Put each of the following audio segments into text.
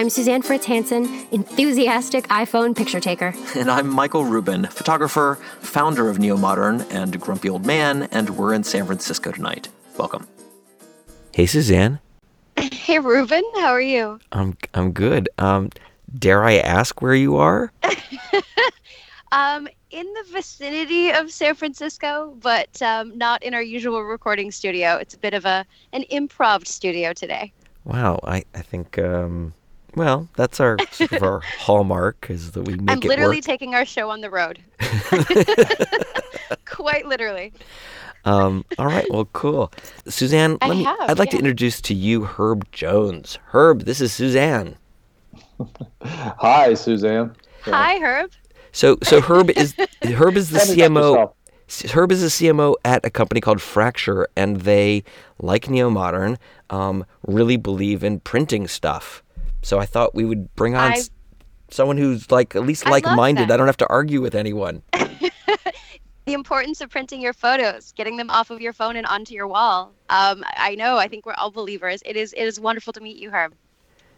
I'm Suzanne Fritz Hansen, enthusiastic iPhone picture taker. And I'm Michael Rubin, photographer, founder of Neo Modern, and grumpy old man, and we're in San Francisco tonight. Welcome. Hey, Suzanne. Hey Rubin, how are you? I'm I'm good. Um, dare I ask where you are? Um, in the vicinity of San Francisco, but um, not in our usual recording studio. It's a bit of a an improv studio today. Wow, I I think um, well, that's our sort of our hallmark is that we make I'm it literally work. taking our show on the road. Quite literally. Um, all right, well, cool. Suzanne, I let me. have, I'd like to introduce to you Herb Jones. Herb, this is Suzanne. Hi, Suzanne. Hi Herb. So so Herb is Herb is the Tell me about CMO. yourself. Herb is a CMO at a company called Fracture, and they, like Neo Modern, um, really believe in printing stuff. So I thought we would bring on I- s- someone who's like at least I like-minded. that. I don't have to argue with anyone. The importance of printing your photos, getting them off of your phone and onto your wall. Um, I know. I think we're all believers. It is. It is wonderful to meet you, Herb.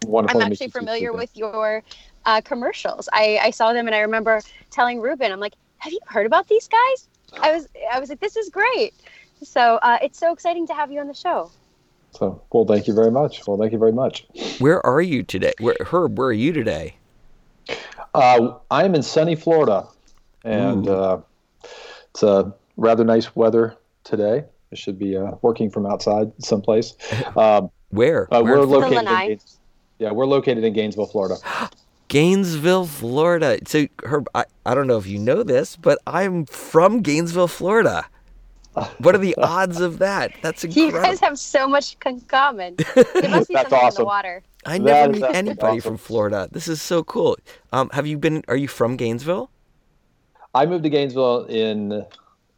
Wonderful I'm actually familiar Suzanne. with your uh, commercials. I, I saw them and I remember telling Rubin, I'm like, have you heard about these guys? I was I was like, this is great. So uh, it's so exciting to have you on the show. So, well, thank you very much. Well, thank you very much. Where are you today? Where Herb? Where are you today? Uh, I am in sunny Florida, and uh, it's a rather nice weather today. I should be uh, working from outside someplace. Um, Where? uh, Where we're located. In Gaines- yeah, we're located in Gainesville, Florida. Gainesville, Florida. So Herb, I, I don't know if you know this, but I'm from Gainesville, Florida. What are the odds of that? That's You guys have so much in common. There must be That's something in the awesome. water. I That never meet anybody awesome. from Florida. This is so cool. Um, have you been? Are you from Gainesville? I moved to Gainesville in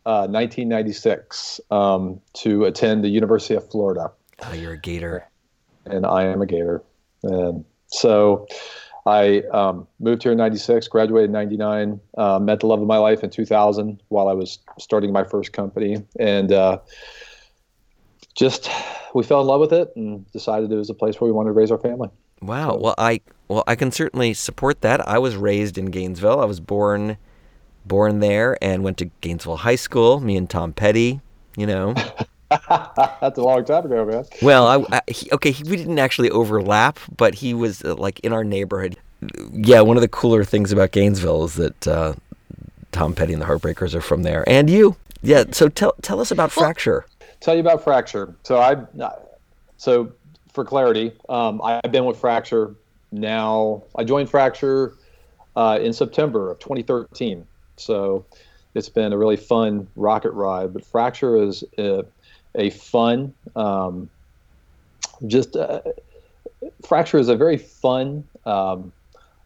uh, 1996 um, to attend the University of Florida. Oh, you're a Gator. and I am a Gator. And so I um, moved here in 96, graduated in 99, uh, met the love of my life in 2000 while I was starting my first company. And uh, just, we fell in love with it and decided it was a place where we wanted to raise our family. Wow. Well, I well I can certainly support that. I was raised in Gainesville. I was born born there and went to Gainesville High School. Me and Tom Petty. You know. That's a long time ago, man. Well, I, I he, okay, he, we didn't actually overlap, but he was uh, like in our neighborhood. Yeah, one of the cooler things about Gainesville is that uh, Tom Petty and the Heartbreakers are from there, and you. Yeah. So tell tell us about Fracture. tell you about Fracture. So I, so for clarity, um, I've been with Fracture now. I joined Fracture uh, in September of 2013. So it's been a really fun rocket ride. But Fracture is a, a fun, um, just uh, Fracture is a very fun, um,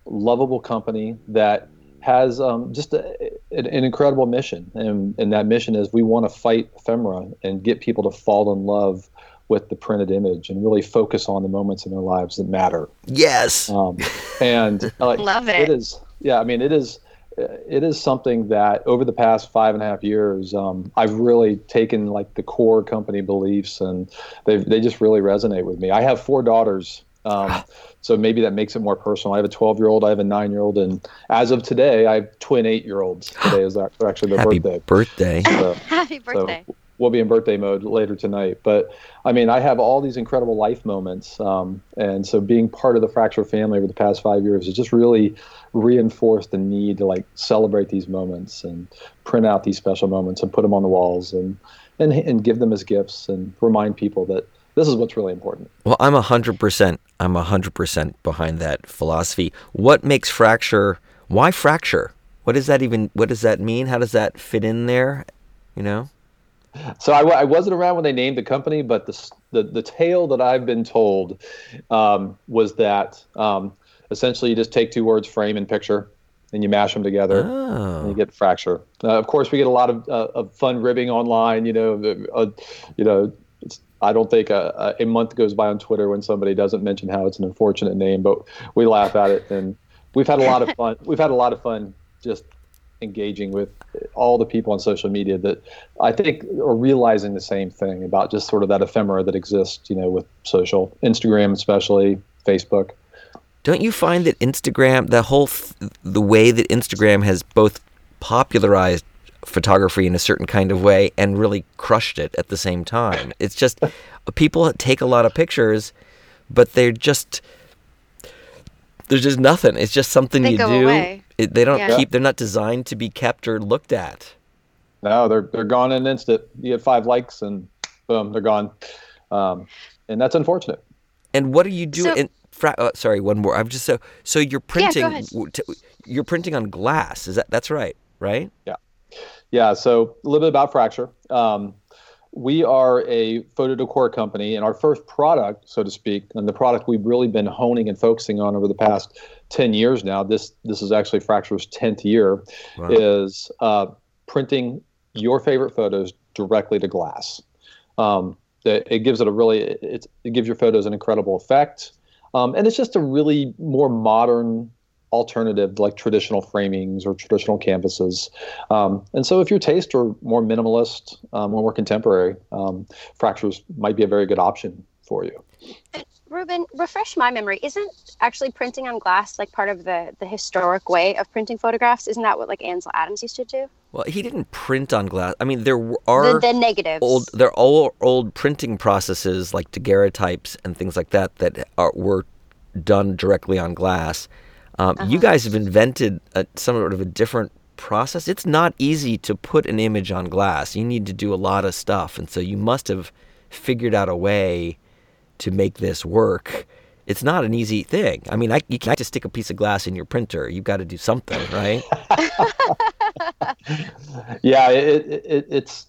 lovable company that has um, just a, an, an incredible mission, and, and that mission is we want to fight ephemera and get people to fall in love with the printed image and really focus on the moments in their lives that matter. Yes. Um, and uh, Love it. It is, yeah. I mean, it is. Uh, It is something that over the past five and a half years, um, I've really taken like the core company beliefs, and they they just really resonate with me. I have four daughters, um, so maybe that makes it more personal. I have a 12 year old, I have a nine year old, and as of today, I have twin eight year olds. Today is actually their Happy birthday. birthday. So, Happy birthday. so we'll be in birthday mode later tonight. But I mean, I have all these incredible life moments, um, and so being part of the Fracture family over the past five years has just really reinforced the need to like celebrate these moments and print out these special moments and put them on the walls and and and give them as gifts and remind people that this is what's really important. Well, I'm a hundred percent. I'm a hundred percent behind that philosophy. What makes fracture? Why fracture? What does that even? What does that mean? How does that fit in there? You know? So I, I wasn't around when they named the company, but the the, the tale that I've been told um, was that um, essentially you just take two words, frame and picture, and you mash them together, Oh. and you get fracture. Uh, of course, we get a lot of, uh, of fun ribbing online. You know, uh, you know. It's, I don't think a, a month goes by on Twitter when somebody doesn't mention how it's an unfortunate name, but we laugh at it, and we've had a lot of fun. We've had a lot of fun just engaging with all the people on social media that I think are realizing the same thing about just sort of that ephemera that exists, you know, with social, Instagram especially, Facebook. Don't you find that Instagram, the whole, th- the way that Instagram has both popularized photography in a certain kind of way and really crushed it at the same time? It's just people take a lot of pictures, but they're just there's just nothing. It's just something They you go do. away. It, they don't Yeah. keep. They're not designed to be kept or looked at. No, they're they're gone in an instant. You get five likes and boom, they're gone, um, and that's unfortunate. And what are you doing? So- and fra- uh, sorry, one more. I'm just so so you're printing. ahead. w- t- you're printing on glass. Is that that's right? Right? Yeah, yeah, so a little bit about Fracture. Um, we are a photo decor company, and our first product, so to speak, and the product we've really been honing and focusing on over the past 10 years now, this, this is actually Fracture's 10th year, Wow. is uh, printing your favorite photos directly to glass. Um, it, it gives it a really, it, it gives your photos an incredible effect. Um, and it's just a really more modern alternative like traditional framings or traditional canvases. Um, and so, if your tastes are more minimalist um, or more contemporary, um, fractures might be a very good option for you. Rubin, refresh my memory. Isn't actually printing on glass like part of the the historic way of printing photographs? Isn't that what like Ansel Adams used to do? Well, he didn't print on glass. I mean, there are The, the negatives. old there are old old printing processes like daguerreotypes and things like that that are, were done directly on glass. Um, You guys have invented a, somewhat of a different process. It's not easy to put an image on glass. You need to do a lot of stuff, and so you must have figured out a way to make this work. It's not an easy thing. I mean, I, you can't just stick a piece of glass in your printer. You've got to do something, right? Yeah, it, it, it, it's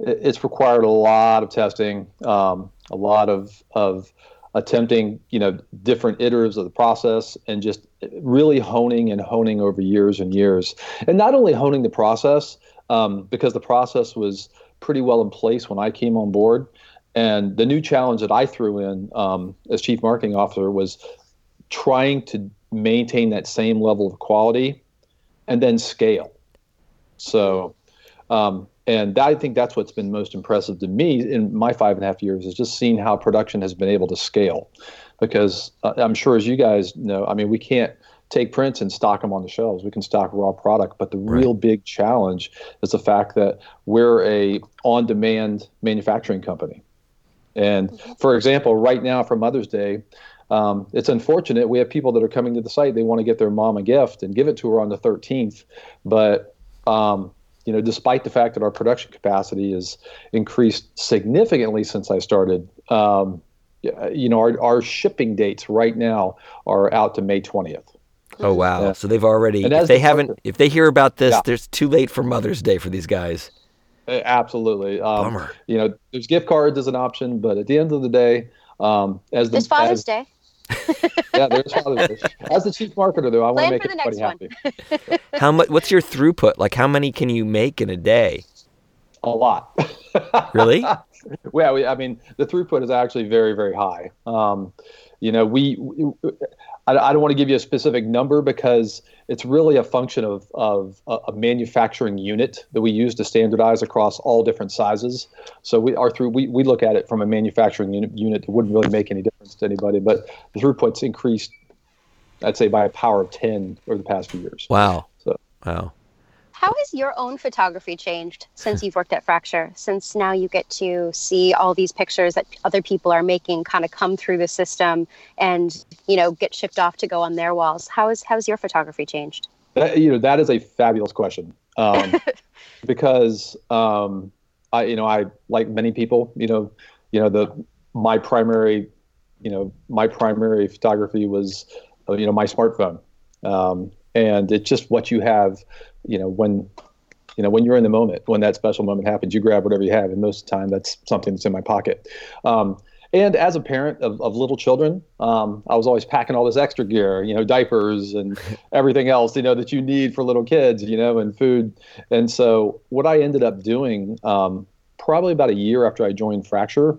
it's required a lot of testing, um, a lot of of attempting, you know, different iterations of the process, and just really honing and honing over years and years, and not only honing the process um, because the process was pretty well in place when I came on board, and the new challenge that I threw in um, as chief marketing officer was trying to maintain that same level of quality and then scale. So, um, and I think that's what's been most impressive to me in my five and a half years is just seeing how production has been able to scale. Because uh, I'm sure, as you guys know, I mean, we can't take prints and stock them on the shelves. We can stock raw product, but the real big challenge is the fact that we're a on-demand manufacturing company. And for example, right now for Mother's Day, um, it's unfortunate we have people that are coming to the site. They want to get their mom a gift and give it to her on the 13th, but um, you know, despite the fact that our production capacity has increased significantly since I started, um, you know, our, our shipping dates right now are out to May 20th. Oh wow! Yeah. So they've already. And If they the haven't, if they hear about this, Yeah. there's too late for Mother's Day for these guys. Uh, Absolutely. Um, Bummer. You know, there's gift cards as an option, but at the end of the day, um, as the There's Father's as, Day. yeah, there's Father's Day. As the chief marketer, though, I want to make everybody happy. How much? What's your throughput? Like, how many can you make in a day? A lot. Really? well, we, I mean, the throughput is actually very, very high. Um, you know, we, we I, I don't want to give you a specific number because it's really a function of, of a, manufacturing unit that we use to standardize across all different sizes. So we are through, we, we look at it from a manufacturing unit, unit. It wouldn't really make any difference to anybody, but the throughput's increased, I'd say by a power of 10 over the past few years. Wow. So- Wow. How has your own photography changed since you've worked at Fracture? Since now you get to see all these pictures that other people are making kind of come through the system and, you know, get shipped off to go on their walls. How is how's your photography changed? That, you know, that is a fabulous question. Um, because um, I, you know, I like many people, you know, you know, the my primary, you know, my primary photography was, uh, you know, my smartphone, um, and it's just what you have, you know, when, you know, when you're in the moment, when that special moment happens, you grab whatever you have, and most of the time that's something that's in my pocket. Um, and as a parent of, of little children, um, I was always packing all this extra gear, you know, diapers and everything else, you know, that you need for little kids, you know, and food. And so what I ended up doing, um, probably about a year after I joined Fracture,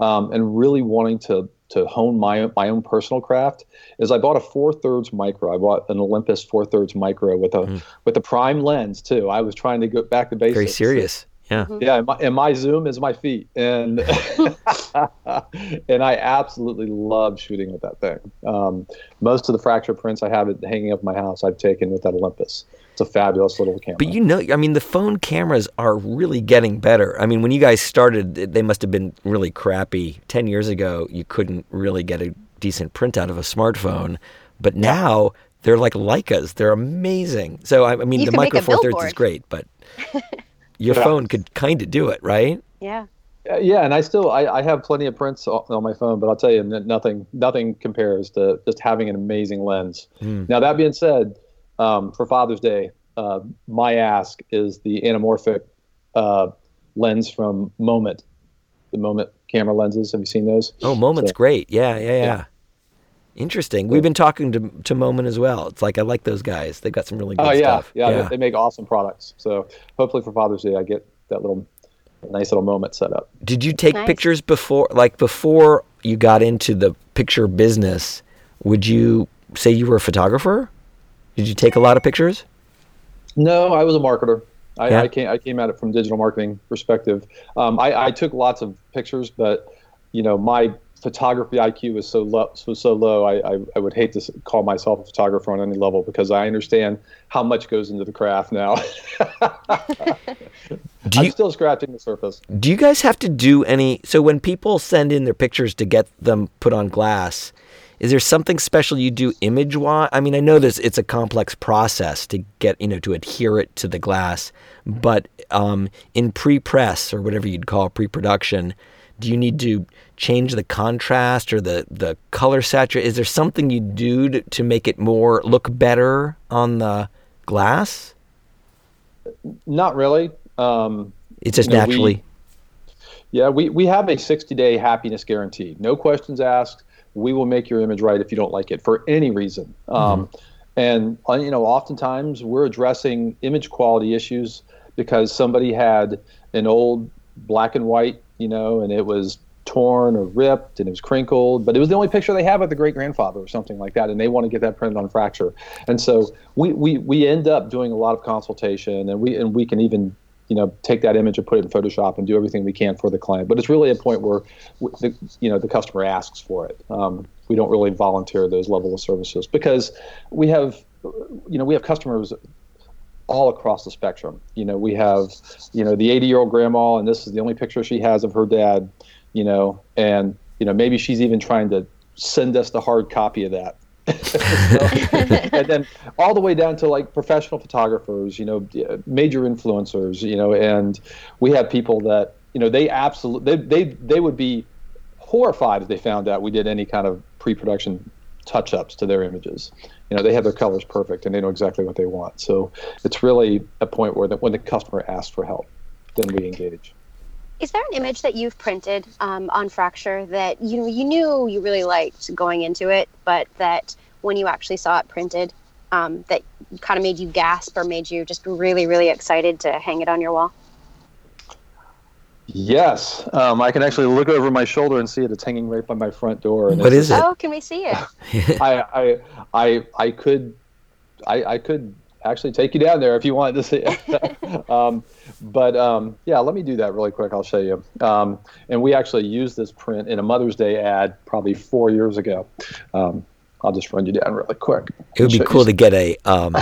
um, and really wanting to to hone my my own personal craft is I bought a four thirds micro. I bought an Olympus four thirds micro with a mm. with a prime lens too. I was trying to go back to basics. Very serious. Yeah. Mm-hmm. Yeah. And my, and my, zoom is my feet, and and I absolutely love shooting with that thing. Um, most of the fracture prints I have it hanging up in my house. I've taken with that Olympus. It's a fabulous little camera. But you know, I mean, the phone cameras are really getting better. I mean, when you guys started, they must have been really crappy. Ten years ago, you couldn't really get a decent print out of a smartphone, but now they're like Leicas. They're amazing. So I, mean, you the Micro Four Thirds is great, but your yeah. phone could kind of do it, right? Yeah. Yeah, and I still I, I have plenty of prints on my phone, but I'll tell you nothing nothing compares to just having an amazing lens. Mm. Now that being said, um, for Father's Day, uh, my ask is the anamorphic uh, lens from Moment, the Moment camera lenses. Have you seen those? Oh, Moment's so, great. Yeah, yeah, yeah, yeah. Interesting. We've been talking to to Moment as well. It's like I like those guys. They've got some really good oh, yeah, stuff. Yeah, yeah, they make awesome products. So hopefully for Father's Day, I get that little nice little moment set up. Did you take nice. pictures before, like before you got into the picture business? Would you say you were a photographer? Did you take a lot of pictures? No, I was a marketer. I, yeah. I came I came at it from digital marketing perspective. Um, I, I took lots of pictures, but you know my photography IQ was so low, was so low. I, I, I, would hate to call myself a photographer on any level because I understand how much goes into the craft now. do I'm you, still scratching the surface. Do you guys have to do any? So when people send in their pictures to get them put on glass, is there something special you do image wise? I mean, I know this it's a complex process to get you know to adhere it to the glass, but um, in pre-press or whatever you'd call pre-production, do you need to change the contrast or the the color saturation? Is there something you do to, to make it more look better on the glass? Not really. Um, it's just naturally. we, yeah, we, we have a 60 day happiness guarantee. No questions asked we will make your image right if you don't like it for any reason. Um, mm-hmm. Um, and uh, you know, oftentimes we're addressing image quality issues because somebody had an old black and white, you know, and it was torn or ripped and it was crinkled, but it was the only picture they have of the great grandfather or something like that, and they want to get that printed on fracture. And so we, we we end up doing a lot of consultation, and we and we can even you know take that image and put it in Photoshop and do everything we can for the client. But it's really a point where the you know the customer asks for it. Um, we don't really volunteer those level of services because we have you know we have customers all across the spectrum. You know we have you know the 80 year old grandma and this is the only picture she has of her dad. You know and you know maybe she's even trying to send us the hard copy of that and then all the way down to like professional photographers, you know, major influencers, you know, and we have people that you know they absolutely they they they would be horrified if they found out we did any kind of pre-production touch-ups to their images. You know, they have their colors perfect and they know exactly what they want. So it's really a point where that when the customer asks for help, then we engage. Is there an image that you've printed um, on Fracture that you you knew you really liked going into it, but that when you actually saw it printed, um, that kind of made you gasp or made you just really really excited to hang it on your wall? Yes, um, I can actually look over my shoulder and see it. It's hanging right by my front door. And what is it? Oh, can we see it? I, I, I, I could, I, I could actually take you down there if you wanted to see it. um, but um, yeah, let me do that really quick. I'll show you. Um, and we actually used this print in a Mother's Day ad probably four years ago. Um, I'll just run you down really quick. It would be cool to get a um,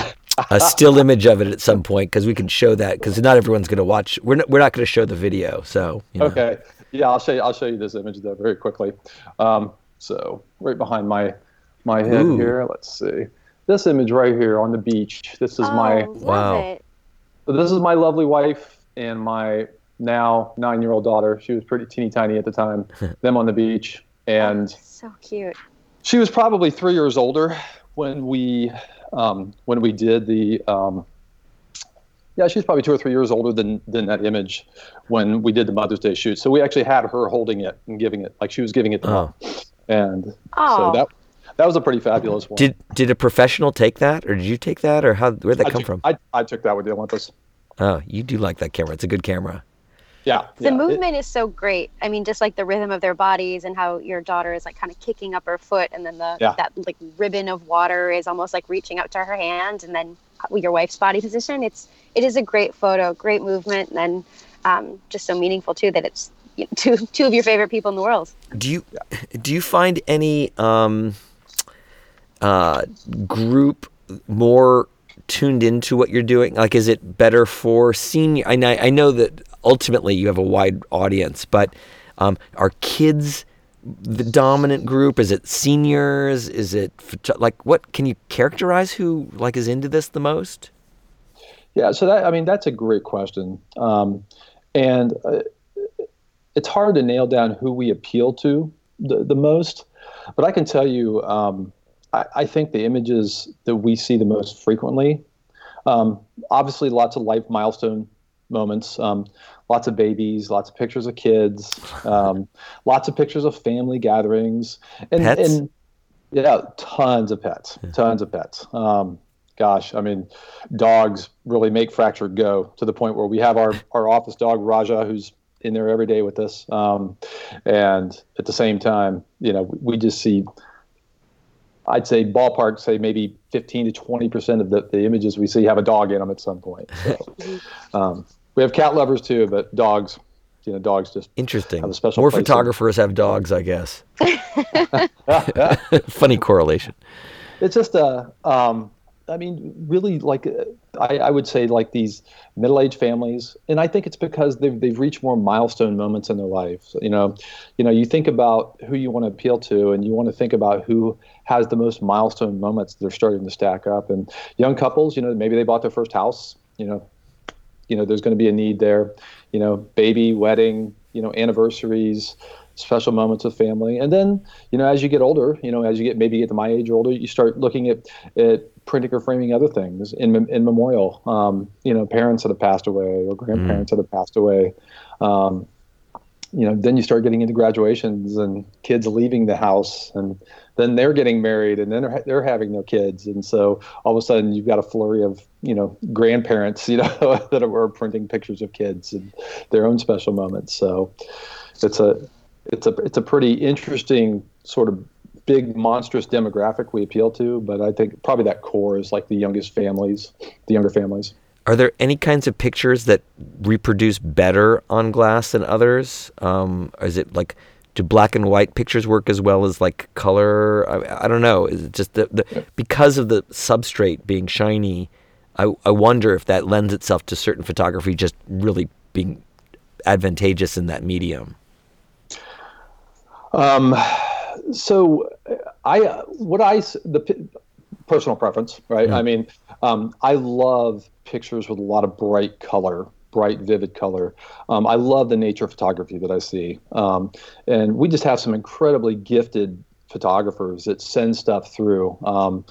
a still image of it at some point because we can show that because not everyone's going to watch. We're not, we're not going to show the video, so you know. okay. Yeah, I'll show you. I'll show you this image though very quickly. Um, so right behind my my head Ooh. here. Let's see this image right here on the beach. This is oh, my wow. It. So this is my lovely wife and my now nine-year-old daughter. She was pretty teeny tiny at the time. them on the beach, and so cute. She was probably three years older when we um, when we did the um, yeah, she's probably two or three years older than than that image when we did the Mother's Day shoot. So we actually had her holding it and giving it like she was giving it to mom. And Oh. so that that was a pretty fabulous one. Did did a professional take that, or did you take that, or how? Where'd that I come took, from? I, I took that with the Olympus. Oh, you do like that camera. It's a good camera. Yeah. the yeah, movement is so great. I mean, just like the rhythm of their bodies and how your daughter is like kind of kicking up her foot, and then the Yeah. that like ribbon of water is almost like reaching out to her hand, and then your wife's body position. It's it is a great photo, great movement, and then um, just so meaningful too that it's two two of your favorite people in the world. Do you do you find any um, uh, group more tuned into what you're doing? Like, is it better for senior? I I know that ultimately you have a wide audience, but um, are kids the dominant group? Is it seniors? Is it like what? Can you characterize who like is into this the most? Yeah, so that I mean that's a great question, um, and uh, it's hard to nail down who we appeal to the, the most. But I can tell you, um, I, I think the images that we see the most frequently, um, obviously, lots of life milestone moments, um, lots of babies, lots of pictures of kids, um, lots of pictures of family gatherings, and, Pets? and yeah, tons of pets, tons of pets. Um, gosh, I mean, dogs really make Fracture go to the point where we have our, our office dog, Raja, who's in there every day with us. Um, and at the same time, you know, we just see, I'd say ballpark, say maybe 15 to 20% of the, the images we see have a dog in them at some point. So, um, we have cat lovers too, but dogs, you know, dogs just Interesting. Have a special More place in- photographers have dogs, I guess. Funny correlation. it's just a um, i mean really like I, I would say like these middle-aged families and i think it's because they've, they've reached more milestone moments in their life So, you know you know you think about who you want to appeal to and you want to think about who has the most milestone moments they're starting to stack up. And young couples you know maybe they bought their first house you know you know there's going to be a need there. You know baby wedding you know anniversaries special moments with family. And then you know as you get older you know as you get maybe get to my age or older you start looking at at printing or framing other things in in memorial. Um, you know parents that have passed away or grandparents that have passed away um, you know then you start getting into graduations and kids leaving the house and then they're getting married and then they're, they're having their kids. And so all of a sudden you've got a flurry of you know grandparents you know that are printing pictures of kids and their own special moments. So it's a it's a it's a pretty interesting sort of big monstrous demographic we appeal to but i think probably that core is like the youngest families the younger families Are there any kinds of pictures that reproduce better on glass than others? Um, is it like do black and white pictures work as well as like color? I, I don't know. Is it just the, the because of the substrate being shiny? I, I wonder if that lends itself to certain photography just really being advantageous in that medium. Um, so I what I the personal preference, right? I mean, um, I love pictures with a lot of bright color, bright, vivid color. Um, I love the nature photography that I see, um, and we just have some incredibly gifted photographers that send stuff through. Um,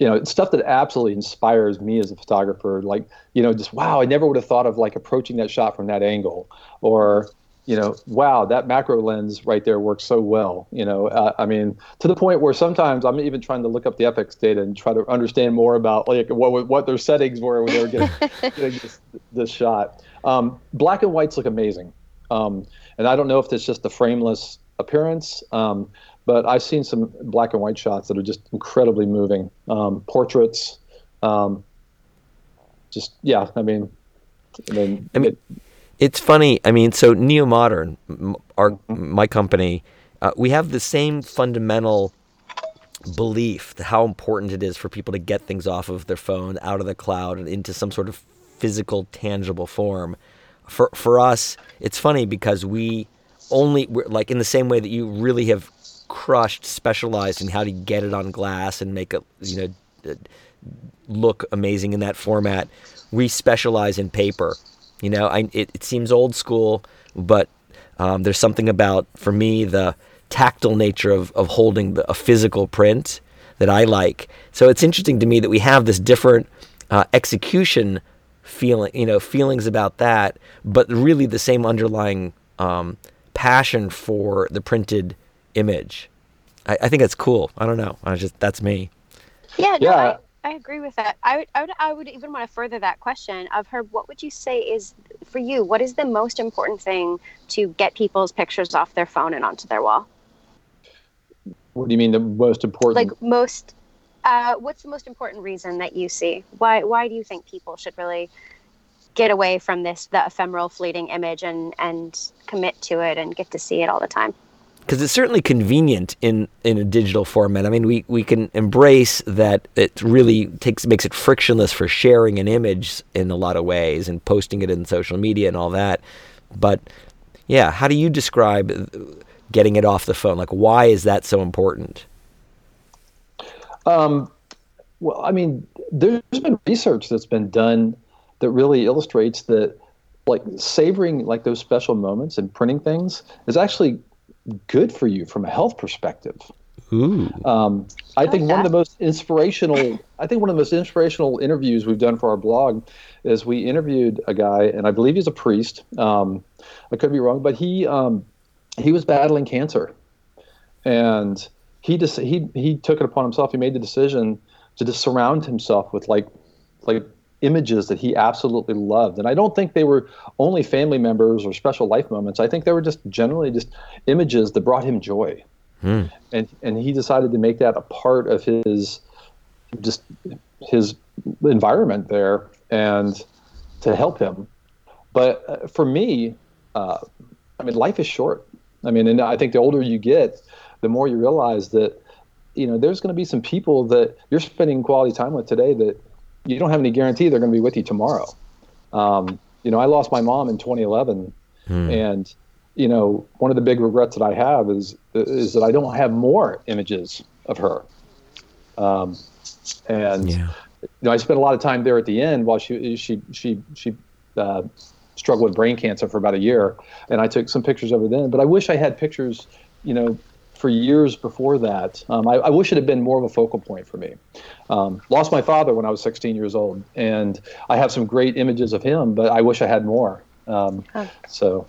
you know, it's stuff that absolutely inspires me as a photographer. Like, you know, just wow, I never would have thought of like approaching that shot from that angle, or you know, wow, that macro lens right there works so well. You know, uh, I mean, to the point where sometimes I'm even trying to look up the EXIF data and try to understand more about like what what their settings were when they were getting, getting this, this shot. Um, black and whites look amazing, um, and I don't know if it's just the frameless appearance, um, but I've seen some black and white shots that are just incredibly moving. Um, portraits, um, just yeah, I mean, I mean, I mean, it- It's funny. I mean, so Neo Modern, our my company, uh, we have the same fundamental belief that how important it is for people to get things off of their phone, out of the cloud, and into some sort of physical, tangible form. For for us, it's funny because we only like in the same way that you really have crushed, specialized in how to get it on glass and make it, you know, look amazing in that format. We specialize in paper. You know, I, it, it seems old school, but um, there's something about, for me, the tactile nature of, of holding the, a physical print that I like. So it's interesting to me that we have this different uh, execution feeling, you know, feelings about that, but really the same underlying um, passion for the printed image. I, I think that's cool. I don't know. I just that's me. Yeah, no, Yeah. I, I agree with that. I would, I would, I would even want to further that question of her. What would you say is for you? What is the most important thing to get people's pictures off their phone and onto their wall? What do you mean the most important? Like most, uh, what's the most important reason that you see? Why, why do you think people should really get away from this, the ephemeral, fleeting image, and and commit to it and get to see it all the time? Because it's certainly convenient in in a digital format. I mean, we we can embrace that it really takes makes it frictionless for sharing an image in a lot of ways and posting it in social media and all that. But yeah, how do you describe getting it off the phone? Like, why is that so important? Um, well, I mean, there's been research that's been done that really illustrates that, like, savoring like those special moments and printing things is actually good for you from a health perspective. Ooh, Um, I think one of the most inspirational. I think one of the most inspirational interviews we've done for our blog is we interviewed a guy, and I believe he's a priest. Um, I could be wrong, but he um, he was battling cancer, and he just he he took it upon himself. He made the decision to just surround himself with like like images that he absolutely loved. And I don't think they were only family members or special life moments. I think they were just generally just images that brought him joy and and he decided to make that a part of his just his environment there and to help him but uh, for me uh, i mean life is short i mean and i think the older you get the more you realize that you know there's going to be some people that you're spending quality time with today that you don't have any guarantee they're going to be with you tomorrow um, you know i lost my mom in 2011 and you know, one of the big regrets that I have is is that I don't have more images of her. Um, and yeah, you know, I spent a lot of time there at the end while she she she she uh, struggled with brain cancer for about a year, and I took some pictures of her then. But I wish I had pictures, you know, for years before that. Um, I, I wish it had been more of a focal point for me. Um, lost my father when I was 16 years old, and I have some great images of him, but I wish I had more. Um, Oh. So.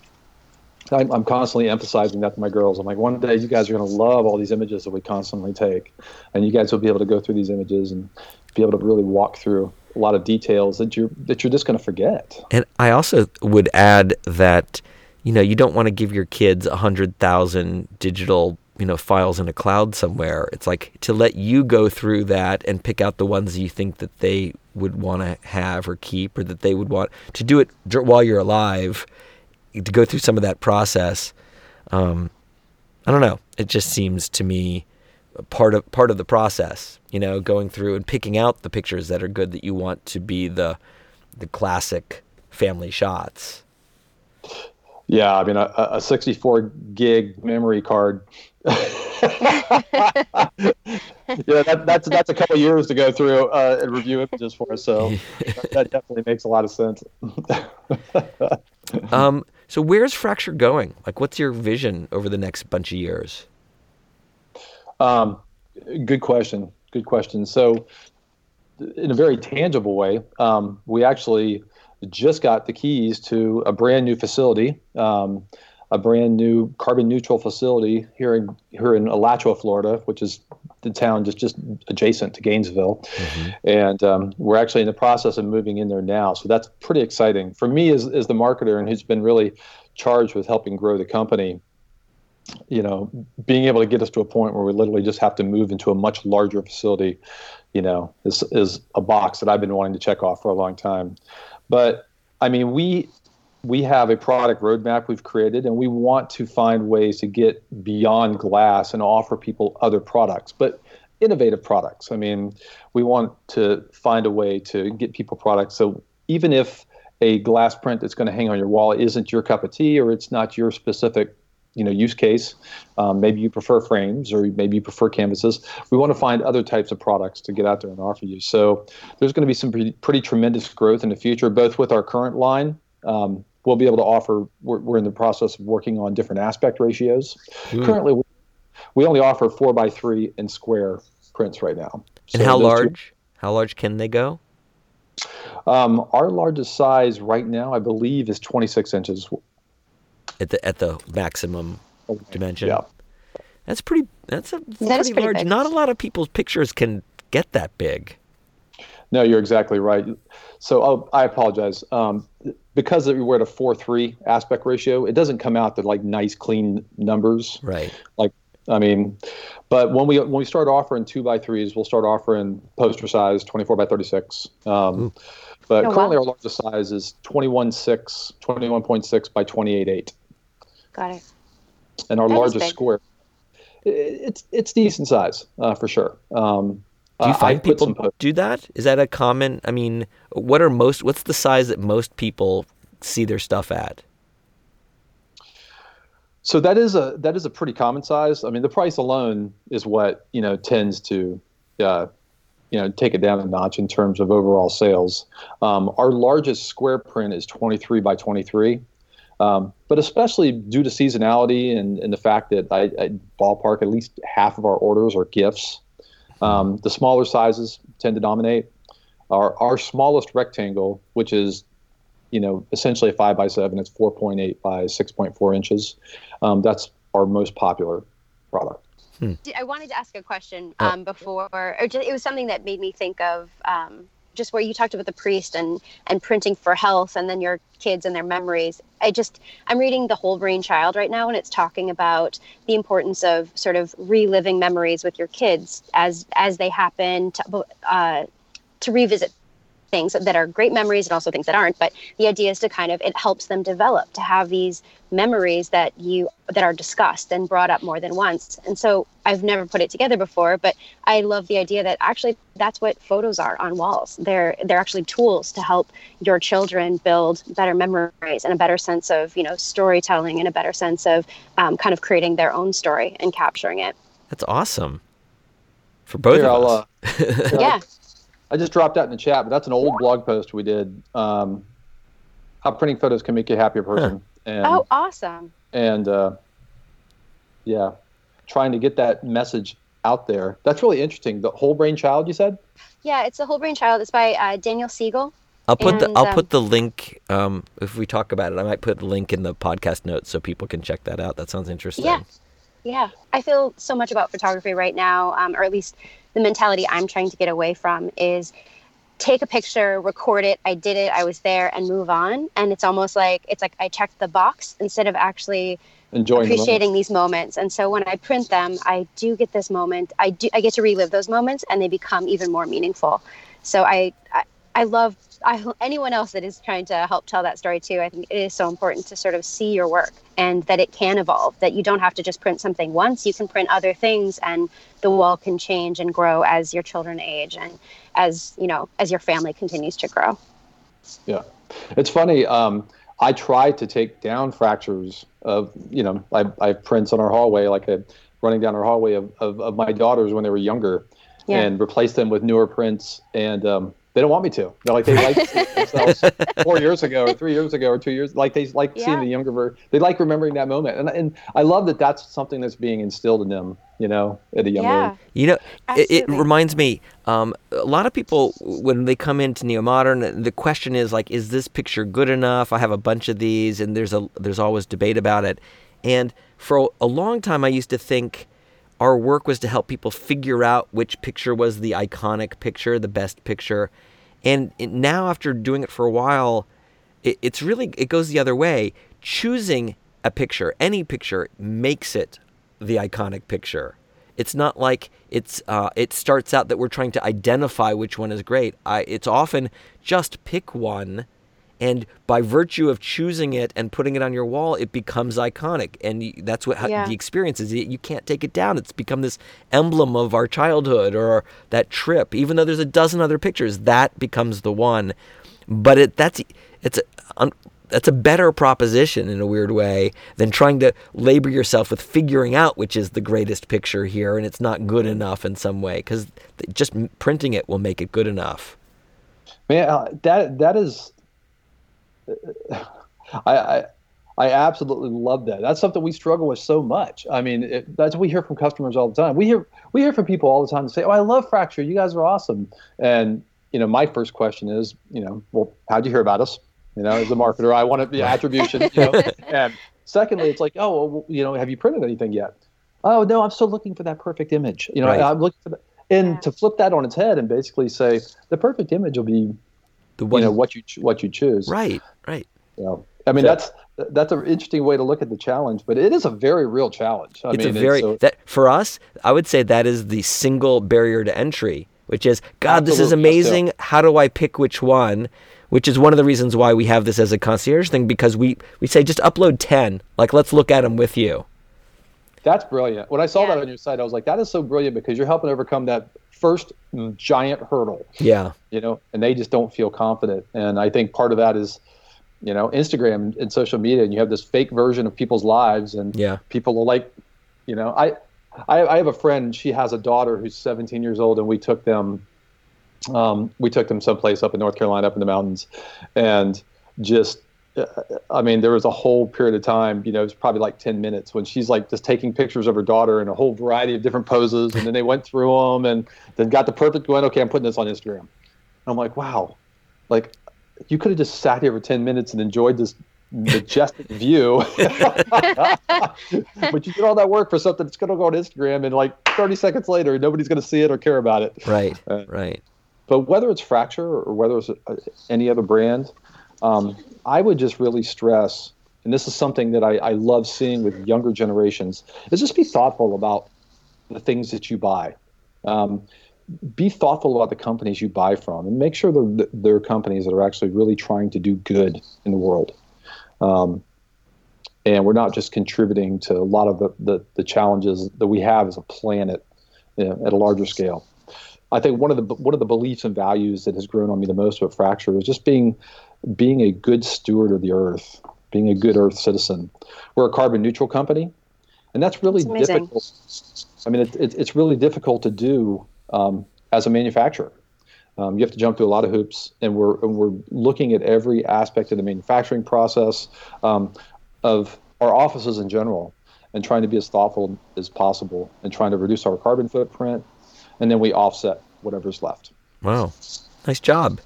I'm, I'm constantly emphasizing that to my girls. I'm like, one day you guys are going to love all these images that we constantly take, and you guys will be able to go through these images and be able to really walk through a lot of details that you're that you're just going to forget. and I also would add that you know you don't want to give your kids a hundred thousand digital you know files in a cloud somewhere. It's like to let you go through that and pick out the ones you think that they would want to have or keep, or that they would want to do it while you're alive. To go through some of that process, um, I don't know. It just seems to me part of part of the process. You know, going through and picking out the pictures that are good that you want to be the the classic family shots. Yeah, I mean, a, a 64 gig memory card. yeah, that, that's that's a couple years to go through uh, and review images for. So that, that definitely makes a lot of sense. Um, so where's Fracture going? Like, what's your vision over the next bunch of years? Um, good question. Good question. So, in a very tangible way, um, we actually just got the keys to a brand new facility, um, a brand new carbon neutral facility here in here in Alachua, Florida, which is the town just just adjacent to Gainesville, and um, we're actually in the process of moving in there now. So that's pretty exciting for me as as the marketer and who's been really charged with helping grow the company you know, being able to get us to a point where we literally just have to move into a much larger facility, you know, is is a box that I've been wanting to check off for a long time. But I mean, we we have a product roadmap we've created, and we want to find ways to get beyond glass and offer people other products, but innovative products. I mean, we want to find a way to get people products. So even if a glass print that's going to hang on your wall isn't your cup of tea or it's not your specific you know use case um, maybe you prefer frames or maybe you prefer canvases we want to find other types of products to get out there and offer you so there's going to be some pretty, pretty tremendous growth in the future both with our current line um, we'll be able to offer we're, we're in the process of working on different aspect ratios currently we, we only offer four by three and square prints right now And how those two- large? How large can they go? Um, our largest size right now, I believe, is 26 inches. At the at the maximum dimension. Yeah. That's pretty. That's a That is pretty pretty large. big. Not a lot of people's pictures can get that big. No, you're exactly right. So oh, I apologize. Um, because we're at a four-three aspect ratio, it doesn't come out to like nice, clean numbers. Right. Like, I mean, but when we when we start offering two by threes, we'll start offering poster size, 24 by 36. Um, but Oh, wow. currently, our largest size is 21.6, 21.6 by 28.8, Got it. and our That is largest square. i- It's it's decent size uh, for sure. Um, Do you uh, find people do that? Is that a common? I mean, what are most? What's the size that most people see their stuff at? So that is a that is a pretty common size. I mean, the price alone is what you know tends to, uh, you know, take it down a notch in terms of overall sales. Um, our largest square print is 23 by 23, um, but especially due to seasonality and, and the fact that I, I ballpark at least half of our orders are gifts. Um, the smaller sizes tend to dominate. Our our smallest rectangle, which is you know, essentially a five by seven. It's 4.8 by 6.4 inches. Um, that's our most popular product. I wanted to ask a question Oh. um, before, or just, it was something that made me think of um, just where you talked about the priest and and printing for health, and then your kids and their memories. I just I'm reading the Whole Brain Child right now, and it's talking about the importance of sort of reliving memories with your kids as as they happen to uh, to revisit things that are great memories and also things that aren't but the idea is to kind of it helps them develop to have these memories that you that are discussed and brought up more than once and so i've never put it together before but i love the idea that actually that's what photos are on walls they're they're actually tools to help your children build better memories and a better sense of you know storytelling and a better sense of um, kind of creating their own story and capturing it That's awesome. For both Here, of I'll, us. uh, yeah I just dropped that in the chat, but that's an old blog post we did. Um, how printing photos can make you a happier person. And, oh awesome and uh, yeah, trying to get that message out there. That's really interesting. The whole brain child, you said? yeah it's the whole brain child it's by uh, daniel siegel I'll put the I'll um, put the link. Um, if we talk about it, I might put the link in the podcast notes so people can check that out. That sounds interesting. Yeah. Yeah, I feel so much about photography right now, um, or at least the mentality I'm trying to get away from is take a picture, record it, I did it, I was there, and move on. And it's almost like it's like I checked the box instead of actually Enjoying the appreciating moment. these moments. And so when I print them, I do get this moment. I do I get to relive those moments, and they become even more meaningful. So I I, I love. I, anyone else that is trying to help tell that story too, I think it is so important to sort of see your work and that it can evolve, that you don't have to just print something once, you can print other things and the wall can change and grow as your children age and as, you know, as your family continues to grow. Yeah, it's funny. Um, I try to take down fractures of, you know, I, I have prints on our hallway, like a, running down our hallway of, of, of my daughters when they were younger, Yeah. and replace them with newer prints. And um, they don't want me to. They're like they like themselves four years ago, or three years ago, or two years. Like they like seeing the younger version. They like remembering that moment, and and I love that that's something that's being instilled in them. You know, at a young Yeah. age. You know, it, it reminds me. Um, a lot of people, when they come into neo modern, the question is like, is this picture good enough? I have a bunch of these, and there's a there's always debate about it. And for a long time, I used to think our work was to help people figure out which picture was the iconic picture, the best picture. And now, after doing it for a while, it, it's really it goes the other way. Choosing a picture, any picture, makes it the iconic picture. It's not like it's uh, it starts out that we're trying to identify which one is great. I, it's often just pick one, and by virtue of choosing it and putting it on your wall, it becomes iconic. And that's what Yeah. the experience is. You you can't take it down. It's become this emblem of our childhood or that trip. Even though there's a dozen other pictures, that becomes the one. But it that's it's a, un, that's a better proposition in a weird way than trying to labor yourself with figuring out which is the greatest picture here and it's not good enough in some way because just printing it will make it good enough. Man, uh, that that is, I, I I absolutely love that. That's something we struggle with so much. I mean, it, that's what we hear from customers all the time. We hear we hear from people all the time that say, "Oh, I love Fracture. You guys are awesome." And you know, my first question is, you know, well, how'd you hear about us? You know, as a marketer, I want the attribution. You know, and secondly, it's like, oh, well, you know, have you printed anything yet? Oh no, I'm still looking for that perfect image. You know, Right. I'm looking for that. And to flip that on its head and basically say the perfect image will be, The you know, what you ch- what you choose. right, right. You know, I mean, Yeah. that's that's an interesting way to look at the challenge, but it is a very real challenge. I it's mean, a very a- that for us. I would say that is the single barrier to entry, which is God. This is Absolutely, yes, yeah. amazing. How do I pick which one? Which is one of the reasons why we have this as a concierge thing because we we say just upload ten. Like let's look at them with you. That's brilliant. When I saw Yeah. that on your site, I was like, that is so brilliant because you're helping overcome that first giant hurdle, Yeah, you know, and they just don't feel confident. And I think part of that is, you know, Instagram and social media, and you have this fake version of people's lives, and yeah, people are like, you know, I, I, I have a friend. She has a daughter who's 17 years old, and we took them, um, we took them someplace up in North Carolina, up in the mountains, and just, I mean, there was a whole period of time. You know, it was probably like 10 minutes when she's like just taking pictures of her daughter in a whole variety of different poses, and then they went through them and then got the perfect one. Okay, I'm putting this on Instagram. I'm like, wow, like you could have just sat here for 10 minutes and enjoyed this majestic view. but you did all that work for something that's going to go on Instagram and like 30 seconds later, nobody's going to see it or care about it. right, Uh, right. But whether it's Fracture or whether it's uh, any other brand, um, I would just really stress, and this is something that I, I love seeing with younger generations, is just be thoughtful about the things that you buy. Um, be thoughtful about the companies you buy from and make sure that they're companies that are actually really trying to do good in the world. Um, and we're not just contributing to a lot of the, the, the challenges that we have as a planet you know, at a larger scale. I think one of the one of the beliefs and values that has grown on me the most with Fracture is just being being a good steward of the earth, being a good Earth citizen. We're a carbon neutral company, and that's really That's difficult. I mean, it, it, it's really difficult to do um, as a manufacturer. Um, you have to jump through a lot of hoops, and we're and we're looking at every aspect of the manufacturing process um, of our offices in general, and trying to be as thoughtful as possible, and trying to reduce our carbon footprint, and then we offset whatever's left. Wow. Nice job.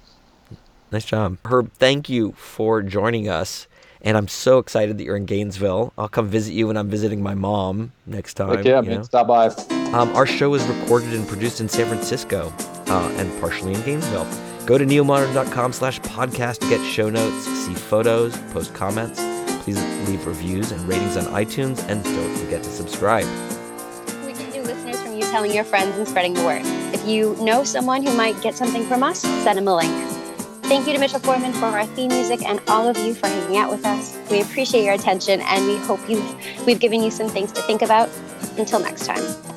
Nice job. Herb, thank you for joining us. And I'm so excited that you're in Gainesville. I'll come visit you when I'm visiting my mom next time. Like, yeah, man, know? stop by. Um, our show is recorded and produced in San Francisco uh, and partially in Gainesville. Go to neomodern.com slash podcast to get show notes, see photos, post comments. Please leave reviews and ratings on iTunes, and don't forget to subscribe. We can do listeners from you telling your friends and spreading the word. If you know someone who might get something from us, send them a link. Thank you to Mitchell Foreman for our theme music and all of you for hanging out with us. We appreciate your attention and we hope you've, we've given you some things to think about. Until next time.